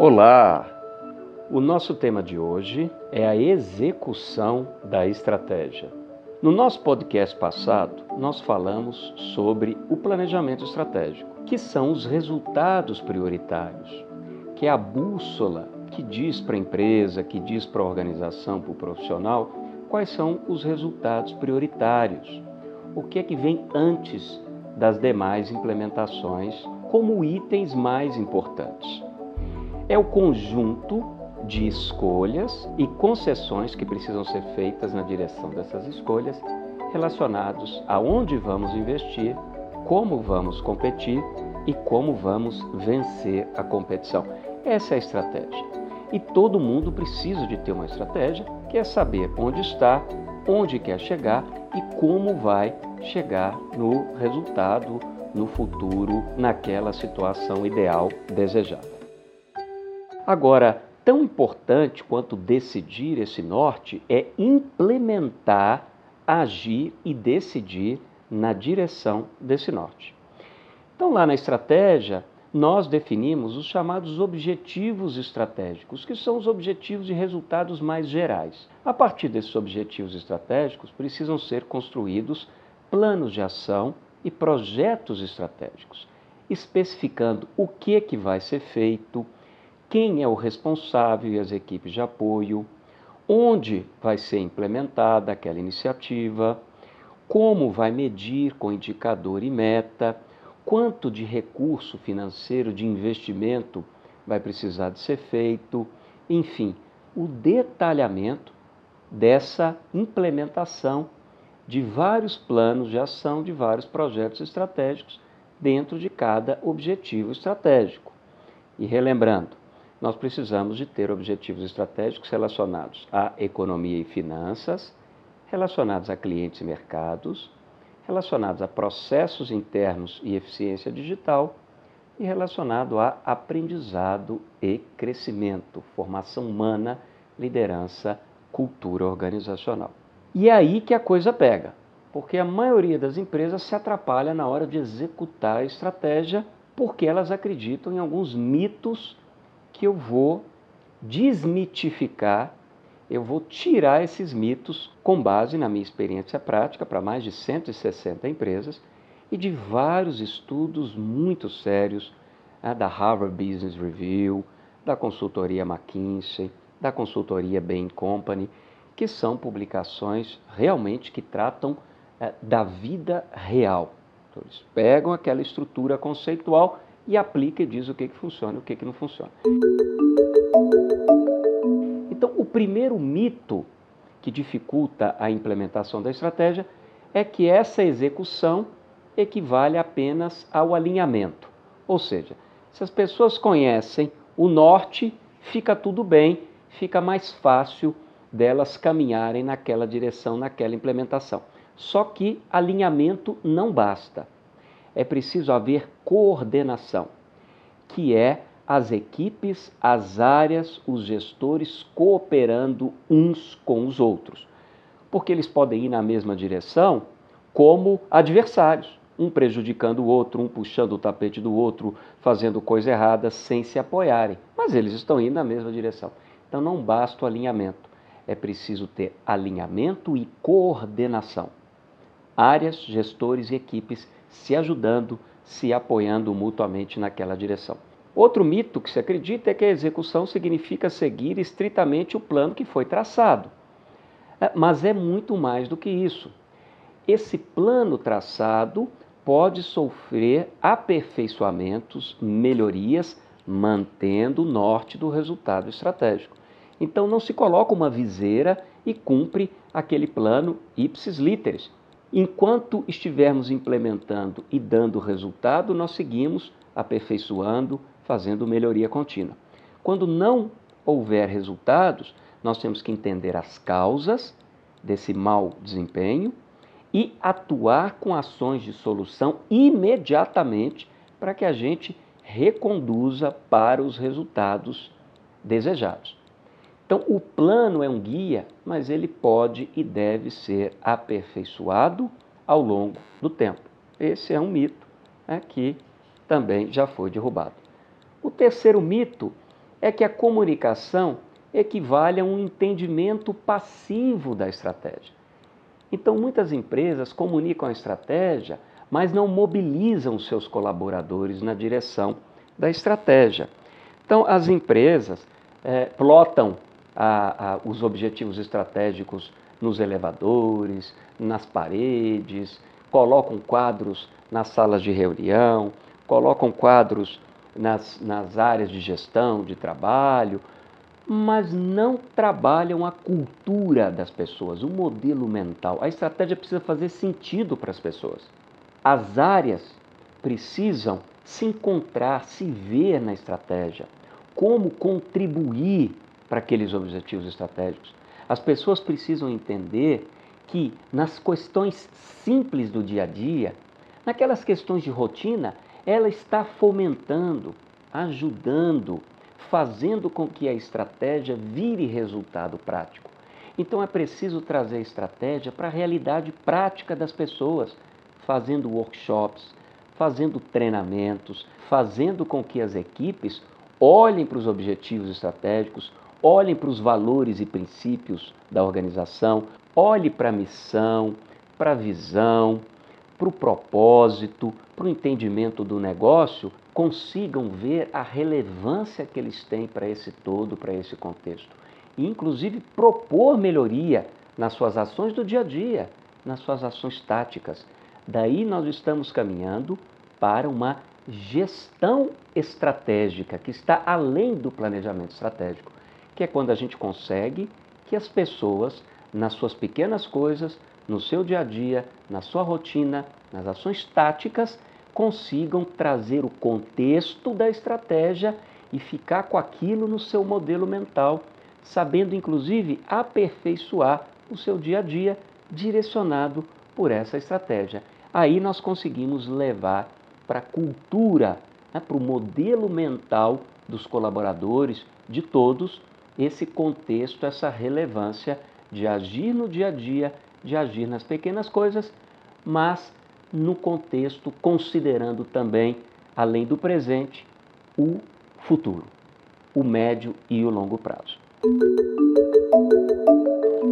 Olá! O nosso tema de hoje é a execução da estratégia. No nosso podcast passado, nós falamos sobre o planejamento estratégico, que são os resultados prioritários, que é a bússola que diz para a empresa, que diz para a organização, para o profissional, quais são os resultados prioritários, o que é que vem antes das demais implementações como itens mais importantes. É o conjunto de escolhas e concessões que precisam ser feitas na direção dessas escolhas relacionados a onde vamos investir, como vamos competir e como vamos vencer a competição. Essa é a estratégia. E todo mundo precisa de ter uma estratégia, que é saber onde está, onde quer chegar e como vai chegar no resultado, no futuro, naquela situação ideal desejada. Agora, tão importante quanto decidir esse norte é implementar, agir e decidir na direção desse norte. Então, lá na estratégia, nós definimos os chamados objetivos estratégicos, que são os objetivos de resultados mais gerais. A partir desses objetivos estratégicos, precisam ser construídos planos de ação e projetos estratégicos, especificando o que que vai ser feito, quem é o responsável e as equipes de apoio, onde vai ser implementada aquela iniciativa, como vai medir com indicador e meta, quanto de recurso financeiro, de investimento vai precisar de ser feito, enfim, o detalhamento dessa implementação de vários planos de ação, de vários projetos estratégicos dentro de cada objetivo estratégico. E relembrando, nós precisamos de ter objetivos estratégicos relacionados à economia e finanças, relacionados a clientes e mercados, relacionados a processos internos e eficiência digital e relacionado a aprendizado e crescimento, formação humana, liderança, cultura organizacional. E é aí que a coisa pega, porque a maioria das empresas se atrapalha na hora de executar a estratégia porque elas acreditam em alguns mitos que eu vou desmitificar, eu vou tirar esses mitos com base na minha experiência prática para mais de 160 empresas e de vários estudos muito sérios né, da Harvard Business Review, da consultoria McKinsey, da consultoria Bain Company que são publicações realmente que tratam é, da vida real. Então, eles pegam aquela estrutura conceitual e aplicam e dizem o que, que funciona e o que, que não funciona. Então, o primeiro mito que dificulta a implementação da estratégia é que essa execução equivale apenas ao alinhamento. Ou seja, se as pessoas conhecem o norte, fica tudo bem, fica mais fácil delas caminharem naquela direção, naquela implementação. Só que alinhamento não basta. É preciso haver coordenação, que é as equipes, as áreas, os gestores cooperando uns com os outros. Porque eles podem ir na mesma direção como adversários, um prejudicando o outro, um puxando o tapete do outro, fazendo coisa errada sem se apoiarem. Mas eles estão indo na mesma direção. Então não basta o alinhamento é preciso ter alinhamento e coordenação. Áreas, gestores e equipes se ajudando, se apoiando mutuamente naquela direção. Outro mito que se acredita é que a execução significa seguir estritamente o plano que foi traçado. É, mas é muito mais do que isso. Esse plano traçado pode sofrer aperfeiçoamentos, melhorias, mantendo o norte do resultado estratégico. Então não se coloca uma viseira e cumpre aquele plano ipsis literis. Enquanto estivermos implementando e dando resultado, nós seguimos aperfeiçoando, fazendo melhoria contínua. Quando não houver resultados, nós temos que entender as causas desse mau desempenho e atuar com ações de solução imediatamente para que a gente reconduza para os resultados desejados. Então, o plano é um guia, mas ele pode e deve ser aperfeiçoado ao longo do tempo. Esse é um mito né, que também já foi derrubado. O terceiro mito é que a comunicação equivale a um entendimento passivo da estratégia. Então, muitas empresas comunicam a estratégia, mas não mobilizam seus colaboradores na direção da estratégia. Então, as empresas é, plotam a, a, os objetivos estratégicos nos elevadores, nas paredes, colocam quadros nas salas de reunião, colocam quadros nas, nas áreas de gestão, de trabalho, mas não trabalham a cultura das pessoas, o modelo mental. A estratégia precisa fazer sentido para as pessoas. As áreas precisam se encontrar, se ver na estratégia, como contribuir para aqueles objetivos estratégicos. As pessoas precisam entender que nas questões simples do dia a dia, naquelas questões de rotina, ela está fomentando, ajudando, fazendo com que a estratégia vire resultado prático. Então é preciso trazer a estratégia para a realidade prática das pessoas, fazendo workshops, fazendo treinamentos, fazendo com que as equipes olhem para os objetivos estratégicos, olhem para os valores e princípios da organização, olhe para a missão, para a visão, para o propósito, para o entendimento do negócio, consigam ver a relevância que eles têm para esse todo, para esse contexto. E, inclusive, propor melhoria nas suas ações do dia a dia, nas suas ações táticas. Daí nós estamos caminhando para uma gestão estratégica que está além do planejamento estratégico, que é quando a gente consegue que as pessoas, nas suas pequenas coisas, no seu dia a dia, na sua rotina, nas ações táticas, consigam trazer o contexto da estratégia e ficar com aquilo no seu modelo mental, sabendo inclusive aperfeiçoar o seu dia a dia direcionado por essa estratégia. Aí nós conseguimos levar para a cultura, né, para o modelo mental dos colaboradores, de todos, esse contexto, essa relevância de agir no dia a dia, de agir nas pequenas coisas, mas no contexto considerando também, além do presente, o futuro, o médio e o longo prazo.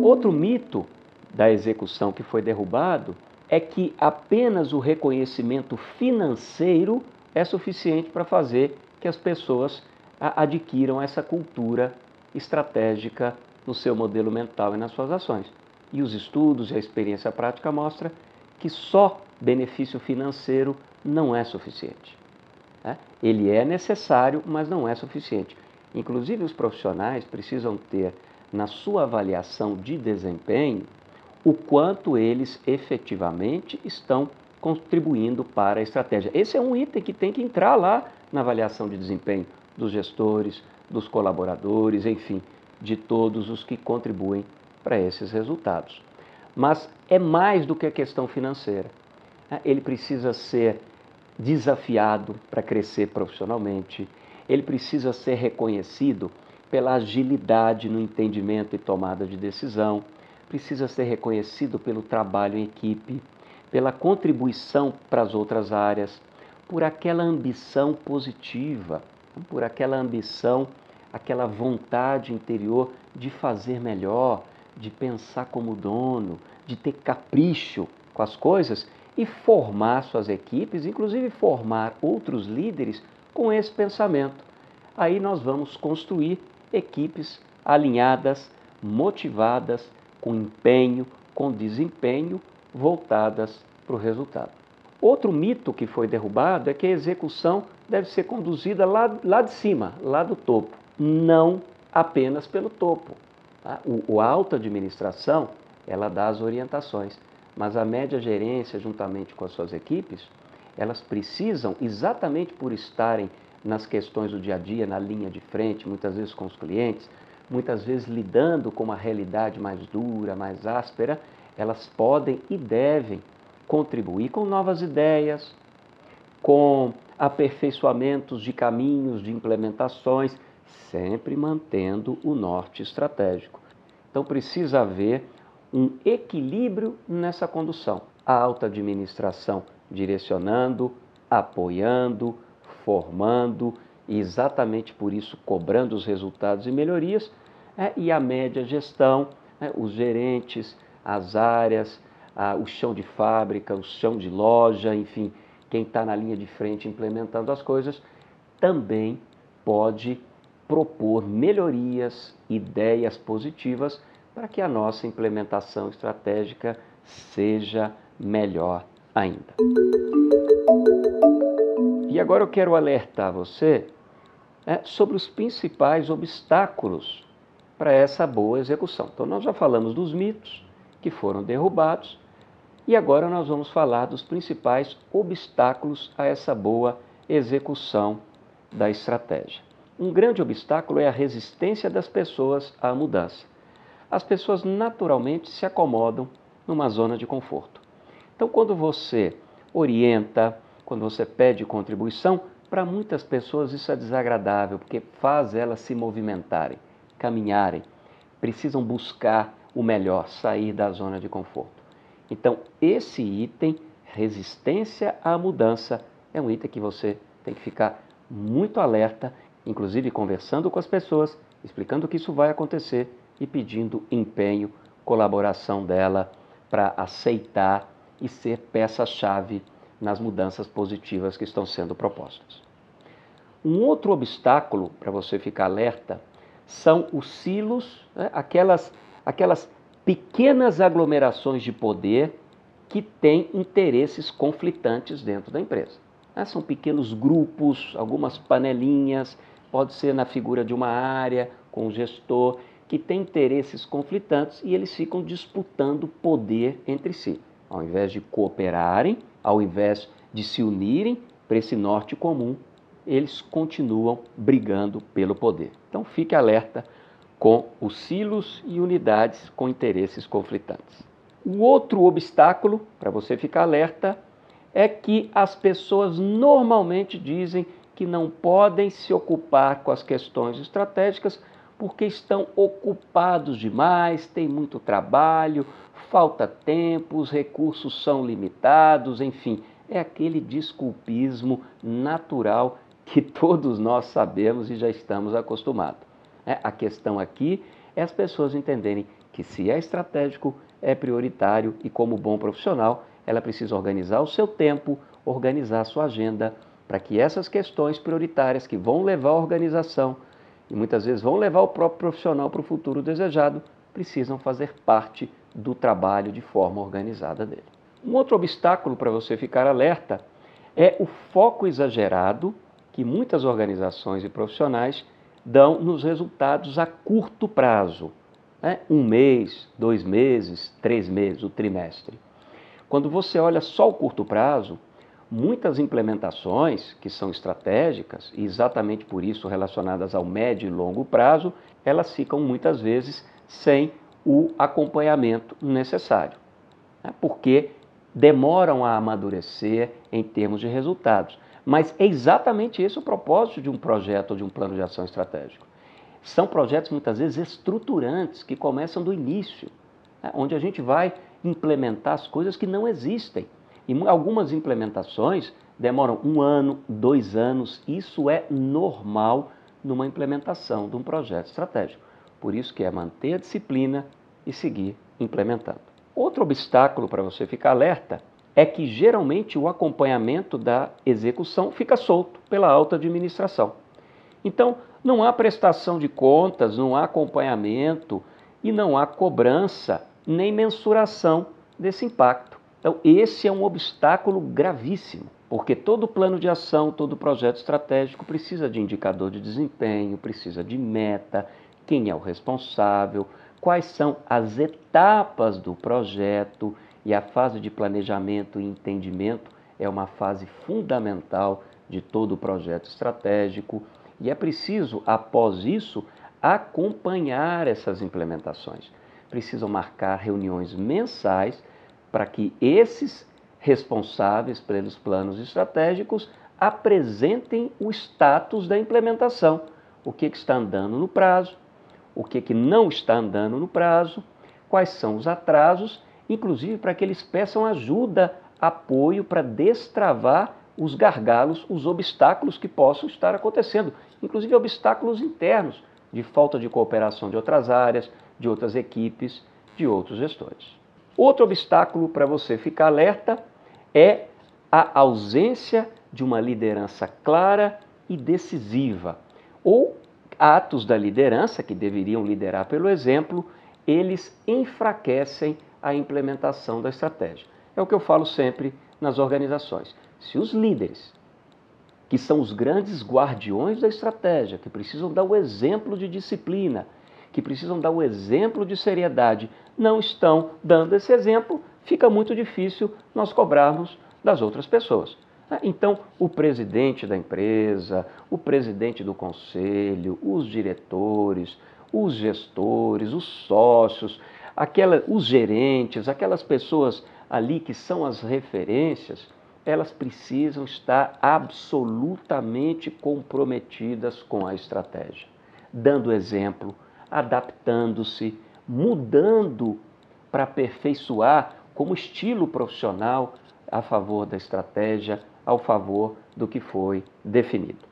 Outro mito da execução que foi derrubado é que apenas o reconhecimento financeiro é suficiente para fazer que as pessoas adquiram essa cultura estratégica no seu modelo mental e nas suas ações. E os estudos e a experiência prática mostram que só benefício financeiro não é suficiente. Né? Ele é necessário, mas não é suficiente. Inclusive, os profissionais precisam ter na sua avaliação de desempenho o quanto eles efetivamente estão contribuindo para a estratégia. Esse é um item que tem que entrar lá na avaliação de desempenho dos gestores, dos colaboradores, enfim, de todos os que contribuem para esses resultados. Mas é mais do que a questão financeira. Né? Ele precisa ser desafiado para crescer profissionalmente, ele precisa ser reconhecido pela agilidade no entendimento e tomada de decisão precisa ser reconhecido pelo trabalho em equipe, pela contribuição para as outras áreas, por aquela ambição positiva, por aquela ambição, aquela vontade interior de fazer melhor, de pensar como dono, de ter capricho com as coisas e formar suas equipes, inclusive formar outros líderes com esse pensamento. Aí nós vamos construir equipes alinhadas, motivadas, com empenho, com desempenho, voltadas para o resultado. Outro mito que foi derrubado é que a execução deve ser conduzida lá, lá de cima, lá do topo, não apenas pelo topo. Tá? O, o alta administração, ela dá as orientações, mas a média gerência, juntamente com as suas equipes, elas precisam, exatamente por estarem nas questões do dia a dia, na linha de frente, muitas vezes com os clientes, muitas vezes lidando com uma realidade mais dura, mais áspera, elas podem e devem contribuir com novas ideias, com aperfeiçoamentos de caminhos, de implementações, sempre mantendo o norte estratégico. Então precisa haver um equilíbrio nessa condução. A alta administração direcionando, apoiando, formando e exatamente por isso cobrando os resultados e melhorias, é, e a média gestão, é, os gerentes, as áreas, a, o chão de fábrica, o chão de loja, enfim, quem está na linha de frente implementando as coisas, também pode propor melhorias, ideias positivas para que a nossa implementação estratégica seja melhor ainda. E agora eu quero alertar você é, sobre os principais obstáculos para essa boa execução. Então, nós já falamos dos mitos que foram derrubados e agora nós vamos falar dos principais obstáculos a essa boa execução da estratégia. Um grande obstáculo é a resistência das pessoas à mudança. As pessoas naturalmente se acomodam numa zona de conforto. Então, quando você orienta, quando você pede contribuição, para muitas pessoas isso é desagradável, porque faz elas se movimentarem, caminharem, precisam buscar o melhor, sair da zona de conforto. Então, esse item, resistência à mudança, é um item que você tem que ficar muito alerta, inclusive conversando com as pessoas, explicando que isso vai acontecer e pedindo empenho, colaboração dela para aceitar e ser peça-chave nas mudanças positivas que estão sendo propostas. Um outro obstáculo para você ficar alerta são os silos, né, aquelas, aquelas pequenas aglomerações de poder que têm interesses conflitantes dentro da empresa. Né, são pequenos grupos, algumas panelinhas, pode ser na figura de uma área, com o gestor, que tem interesses conflitantes e eles ficam disputando poder entre si. Ao invés de cooperarem, ao invés de se unirem para esse norte comum, eles continuam brigando pelo poder. Então fique alerta com os silos e unidades com interesses conflitantes. O outro obstáculo para você ficar alerta é que as pessoas normalmente dizem que não podem se ocupar com as questões estratégicas porque estão ocupados demais, tem muito trabalho, falta tempo, os recursos são limitados, enfim, é aquele desculpismo natural que todos nós sabemos e já estamos acostumados. É, a questão aqui é as pessoas entenderem que se é estratégico, é prioritário e como bom profissional, ela precisa organizar o seu tempo, organizar a sua agenda, para que essas questões prioritárias que vão levar a organização e muitas vezes vão levar o próprio profissional para o futuro desejado, precisam fazer parte do trabalho de forma organizada dele. Um outro obstáculo para você ficar alerta é o foco exagerado que muitas organizações e profissionais dão nos resultados a curto prazo. Né? Um mês, dois meses, três meses, o trimestre. Quando você olha só o curto prazo, Muitas implementações que são estratégicas, e exatamente por isso relacionadas ao médio e longo prazo, elas ficam muitas vezes sem o acompanhamento necessário, né? porque demoram a amadurecer em termos de resultados. Mas é exatamente esse o propósito de um projeto ou de um plano de ação estratégico. São projetos muitas vezes estruturantes que começam do início, né? onde a gente vai implementar as coisas que não existem. E algumas implementações demoram um ano, dois anos. Isso é normal numa implementação de um projeto estratégico. Por isso que é manter a disciplina e seguir implementando. Outro obstáculo para você ficar alerta é que geralmente o acompanhamento da execução fica solto pela alta administração. Então, não há prestação de contas, não há acompanhamento e não há cobrança nem mensuração desse impacto. Então, esse é um obstáculo gravíssimo, porque todo plano de ação, todo projeto estratégico precisa de indicador de desempenho, precisa de meta, quem é o responsável, quais são as etapas do projeto e a fase de planejamento e entendimento é uma fase fundamental de todo o projeto estratégico e é preciso, após isso, acompanhar essas implementações. Precisam marcar reuniões mensais para que esses responsáveis pelos planos estratégicos apresentem o status da implementação, o que, que está andando no prazo, o que, que não está andando no prazo, quais são os atrasos, inclusive para que eles peçam ajuda, apoio para destravar os gargalos, os obstáculos que possam estar acontecendo, inclusive obstáculos internos de falta de cooperação de outras áreas, de outras equipes, de outros gestores. Outro obstáculo para você ficar alerta é a ausência de uma liderança clara e decisiva, ou atos da liderança, que deveriam liderar pelo exemplo, eles enfraquecem a implementação da estratégia. É o que eu falo sempre nas organizações. Se os líderes, que são os grandes guardiões da estratégia, que precisam dar o exemplo de disciplina, que precisam dar o exemplo de seriedade, não estão dando esse exemplo, fica muito difícil nós cobrarmos das outras pessoas. Ah, então, o presidente da empresa, o presidente do conselho, os diretores, os gestores, os sócios, aquela, os gerentes, aquelas pessoas ali que são as referências, elas precisam estar absolutamente comprometidas com a estratégia, dando exemplo, adaptando-se, mudando para aperfeiçoar como estilo profissional a favor da estratégia, ao favor do que foi definido.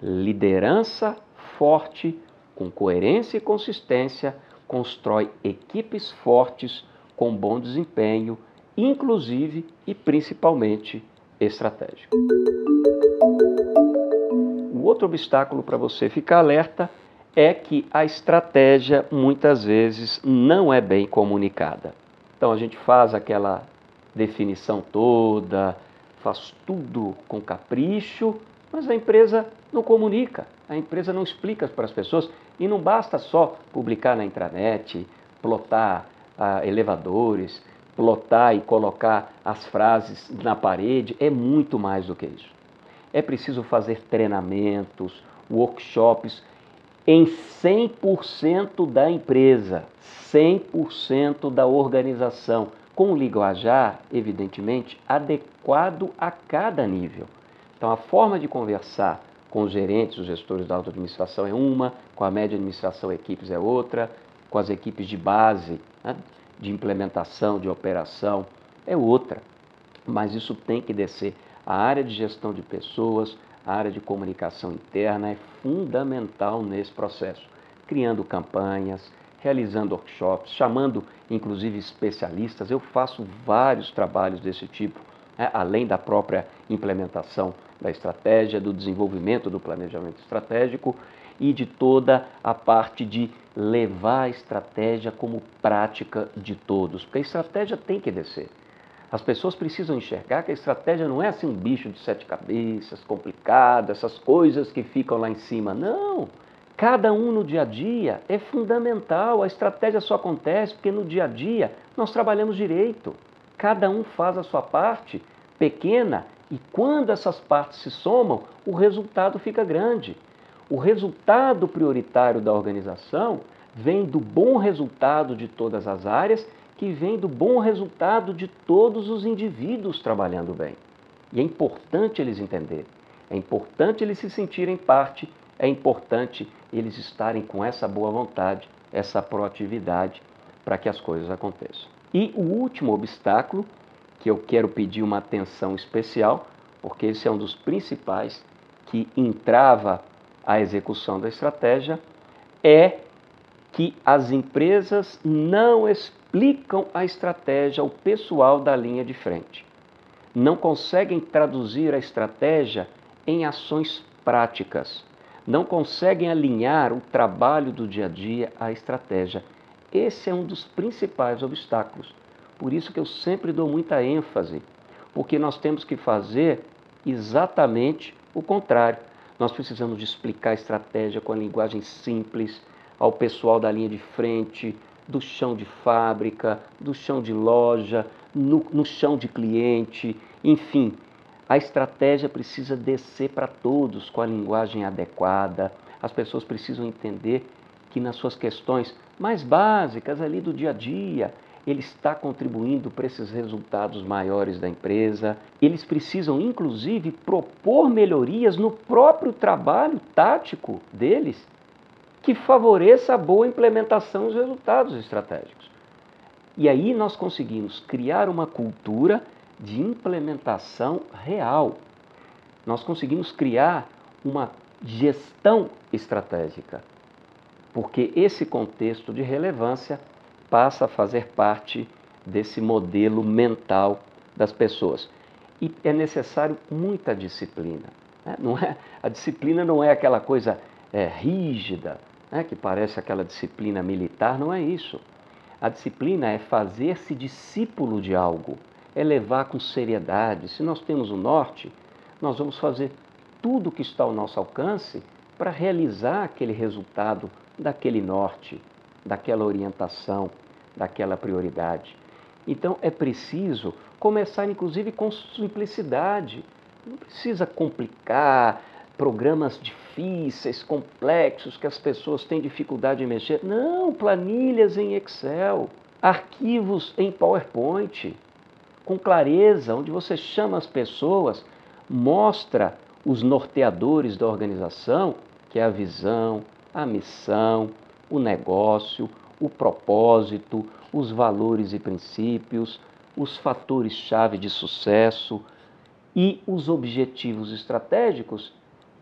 Liderança forte, com coerência e consistência, constrói equipes fortes com bom desempenho, inclusive e principalmente estratégico. O outro obstáculo para você ficar alerta é que a estratégia muitas vezes não é bem comunicada. Então a gente faz aquela definição toda, faz tudo com capricho, mas a empresa não comunica, a empresa não explica para as pessoas e não basta só publicar na intranet, plotar ah, elevadores, plotar e colocar as frases na parede, é muito mais do que isso. É preciso fazer treinamentos, workshops em 100% da empresa, 100% da organização com linguajar, evidentemente, adequado a cada nível. Então, a forma de conversar com os gerentes, os gestores da auto-administração é uma, com a média administração equipes é outra, com as equipes de base, né, de implementação, de operação, é outra. Mas isso tem que descer. A área de gestão de pessoas, a área de comunicação interna é fundamental nesse processo, criando campanhas, realizando workshops, chamando inclusive especialistas. Eu faço vários trabalhos desse tipo, né? além da própria implementação da estratégia, do desenvolvimento do planejamento estratégico e de toda a parte de levar a estratégia como prática de todos, porque a estratégia tem que descer. As pessoas precisam enxergar que a estratégia não é assim um bicho de sete cabeças, complicado, essas coisas que ficam lá em cima. Não! Cada um no dia a dia é fundamental. A estratégia só acontece porque no dia a dia nós trabalhamos direito. Cada um faz a sua parte pequena e quando essas partes se somam, o resultado fica grande. O resultado prioritário da organização vem do bom resultado de todas as áreas, que vem do bom resultado de todos os indivíduos trabalhando bem. E é importante eles entenderem, é importante eles se sentirem parte é importante eles estarem com essa boa vontade, essa proatividade para que as coisas aconteçam. E o último obstáculo que eu quero pedir uma atenção especial, porque esse é um dos principais que entrava a execução da estratégia, é que as empresas não explicam a estratégia ao pessoal da linha de frente. Não conseguem traduzir a estratégia em ações práticas não conseguem alinhar o trabalho do dia a dia à estratégia. Esse é um dos principais obstáculos. Por isso que eu sempre dou muita ênfase, porque nós temos que fazer exatamente o contrário. Nós precisamos de explicar a estratégia com a linguagem simples ao pessoal da linha de frente, do chão de fábrica, do chão de loja, no, no chão de cliente, enfim, a estratégia precisa descer para todos com a linguagem adequada. As pessoas precisam entender que nas suas questões mais básicas ali do dia a dia, ele está contribuindo para esses resultados maiores da empresa. Eles precisam, inclusive, propor melhorias no próprio trabalho tático deles que favoreça a boa implementação dos resultados estratégicos. E aí nós conseguimos criar uma cultura de implementação real. nós conseguimos criar uma gestão estratégica, porque esse contexto de relevância passa a fazer parte desse modelo mental das pessoas. E é necessário muita disciplina. Né? Não é, a disciplina não é aquela coisa é, rígida, né, que parece aquela disciplina militar, não é isso. A disciplina é fazer-se discípulo de algo, é levar com seriedade. Se nós temos o norte, nós vamos fazer tudo que está ao nosso alcance para realizar aquele resultado daquele norte, daquela orientação, daquela prioridade. Então é preciso começar, inclusive, com simplicidade. Não precisa complicar programas difíceis, complexos, que as pessoas têm dificuldade em mexer. Não, planilhas em Excel, arquivos em PowerPoint, com clareza, onde você chama as pessoas, mostra os norteadores da organização, que é a visão, a missão, o negócio, o propósito, os valores e princípios, os fatores-chave de sucesso e os objetivos estratégicos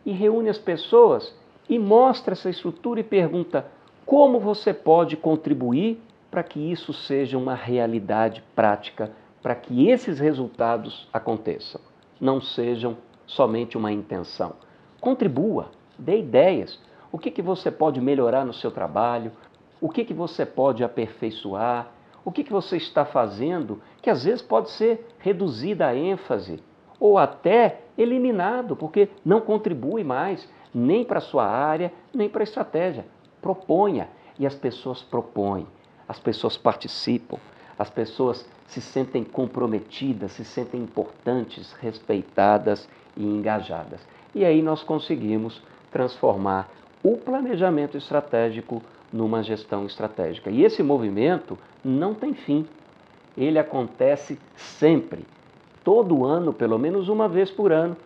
e reúne as pessoas e mostra essa estrutura e pergunta como você pode contribuir para que isso seja uma realidade prática, para que esses resultados aconteçam, não sejam somente uma intenção. Contribua, dê ideias. O que, que você pode melhorar no seu trabalho? O que, que você pode aperfeiçoar? O que, que você está fazendo que às vezes pode ser reduzida a ênfase ou até eliminado, porque não contribui mais nem para a sua área, nem para a estratégia. Proponha e as pessoas propõem, as pessoas participam, as pessoas se sentem comprometidas, se sentem importantes, respeitadas e engajadas. E aí nós conseguimos transformar o planejamento estratégico numa gestão estratégica. E esse movimento não tem fim. Ele acontece sempre, todo ano, pelo menos uma vez por ano.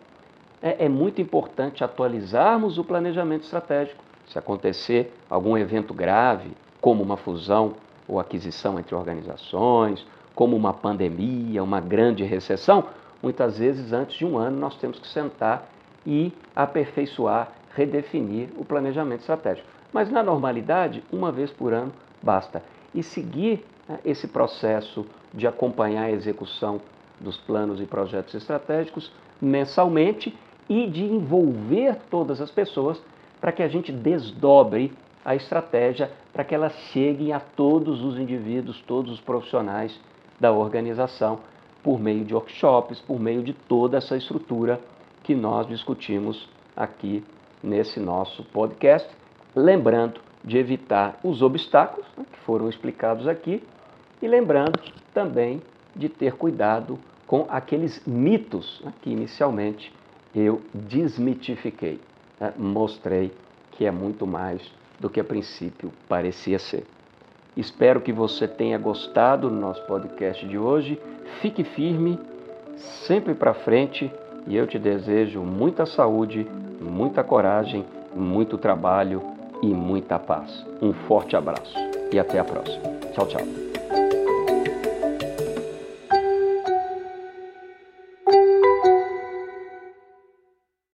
É, é muito importante atualizarmos o planejamento estratégico. Se acontecer algum evento grave, como uma fusão ou aquisição entre organizações, como uma pandemia, uma grande recessão, muitas vezes antes de um ano nós temos que sentar e aperfeiçoar, redefinir o planejamento estratégico. Mas na normalidade, uma vez por ano basta. E seguir né, esse processo de acompanhar a execução dos planos e projetos estratégicos mensalmente e de envolver todas as pessoas para que a gente desdobre a estratégia para que ela chegue a todos os indivíduos, todos os profissionais da organização, por meio de workshops, por meio de toda essa estrutura que nós discutimos aqui nesse nosso podcast. Lembrando de evitar os obstáculos né, que foram explicados aqui e lembrando também de ter cuidado com aqueles mitos né, que inicialmente eu desmitifiquei, né, mostrei que é muito mais do que a princípio parecia ser. Espero que você tenha gostado do nosso podcast de hoje. Fique firme, sempre para frente e eu te desejo muita saúde, muita coragem, muito trabalho e muita paz. Um forte abraço e até a próxima. Tchau, tchau.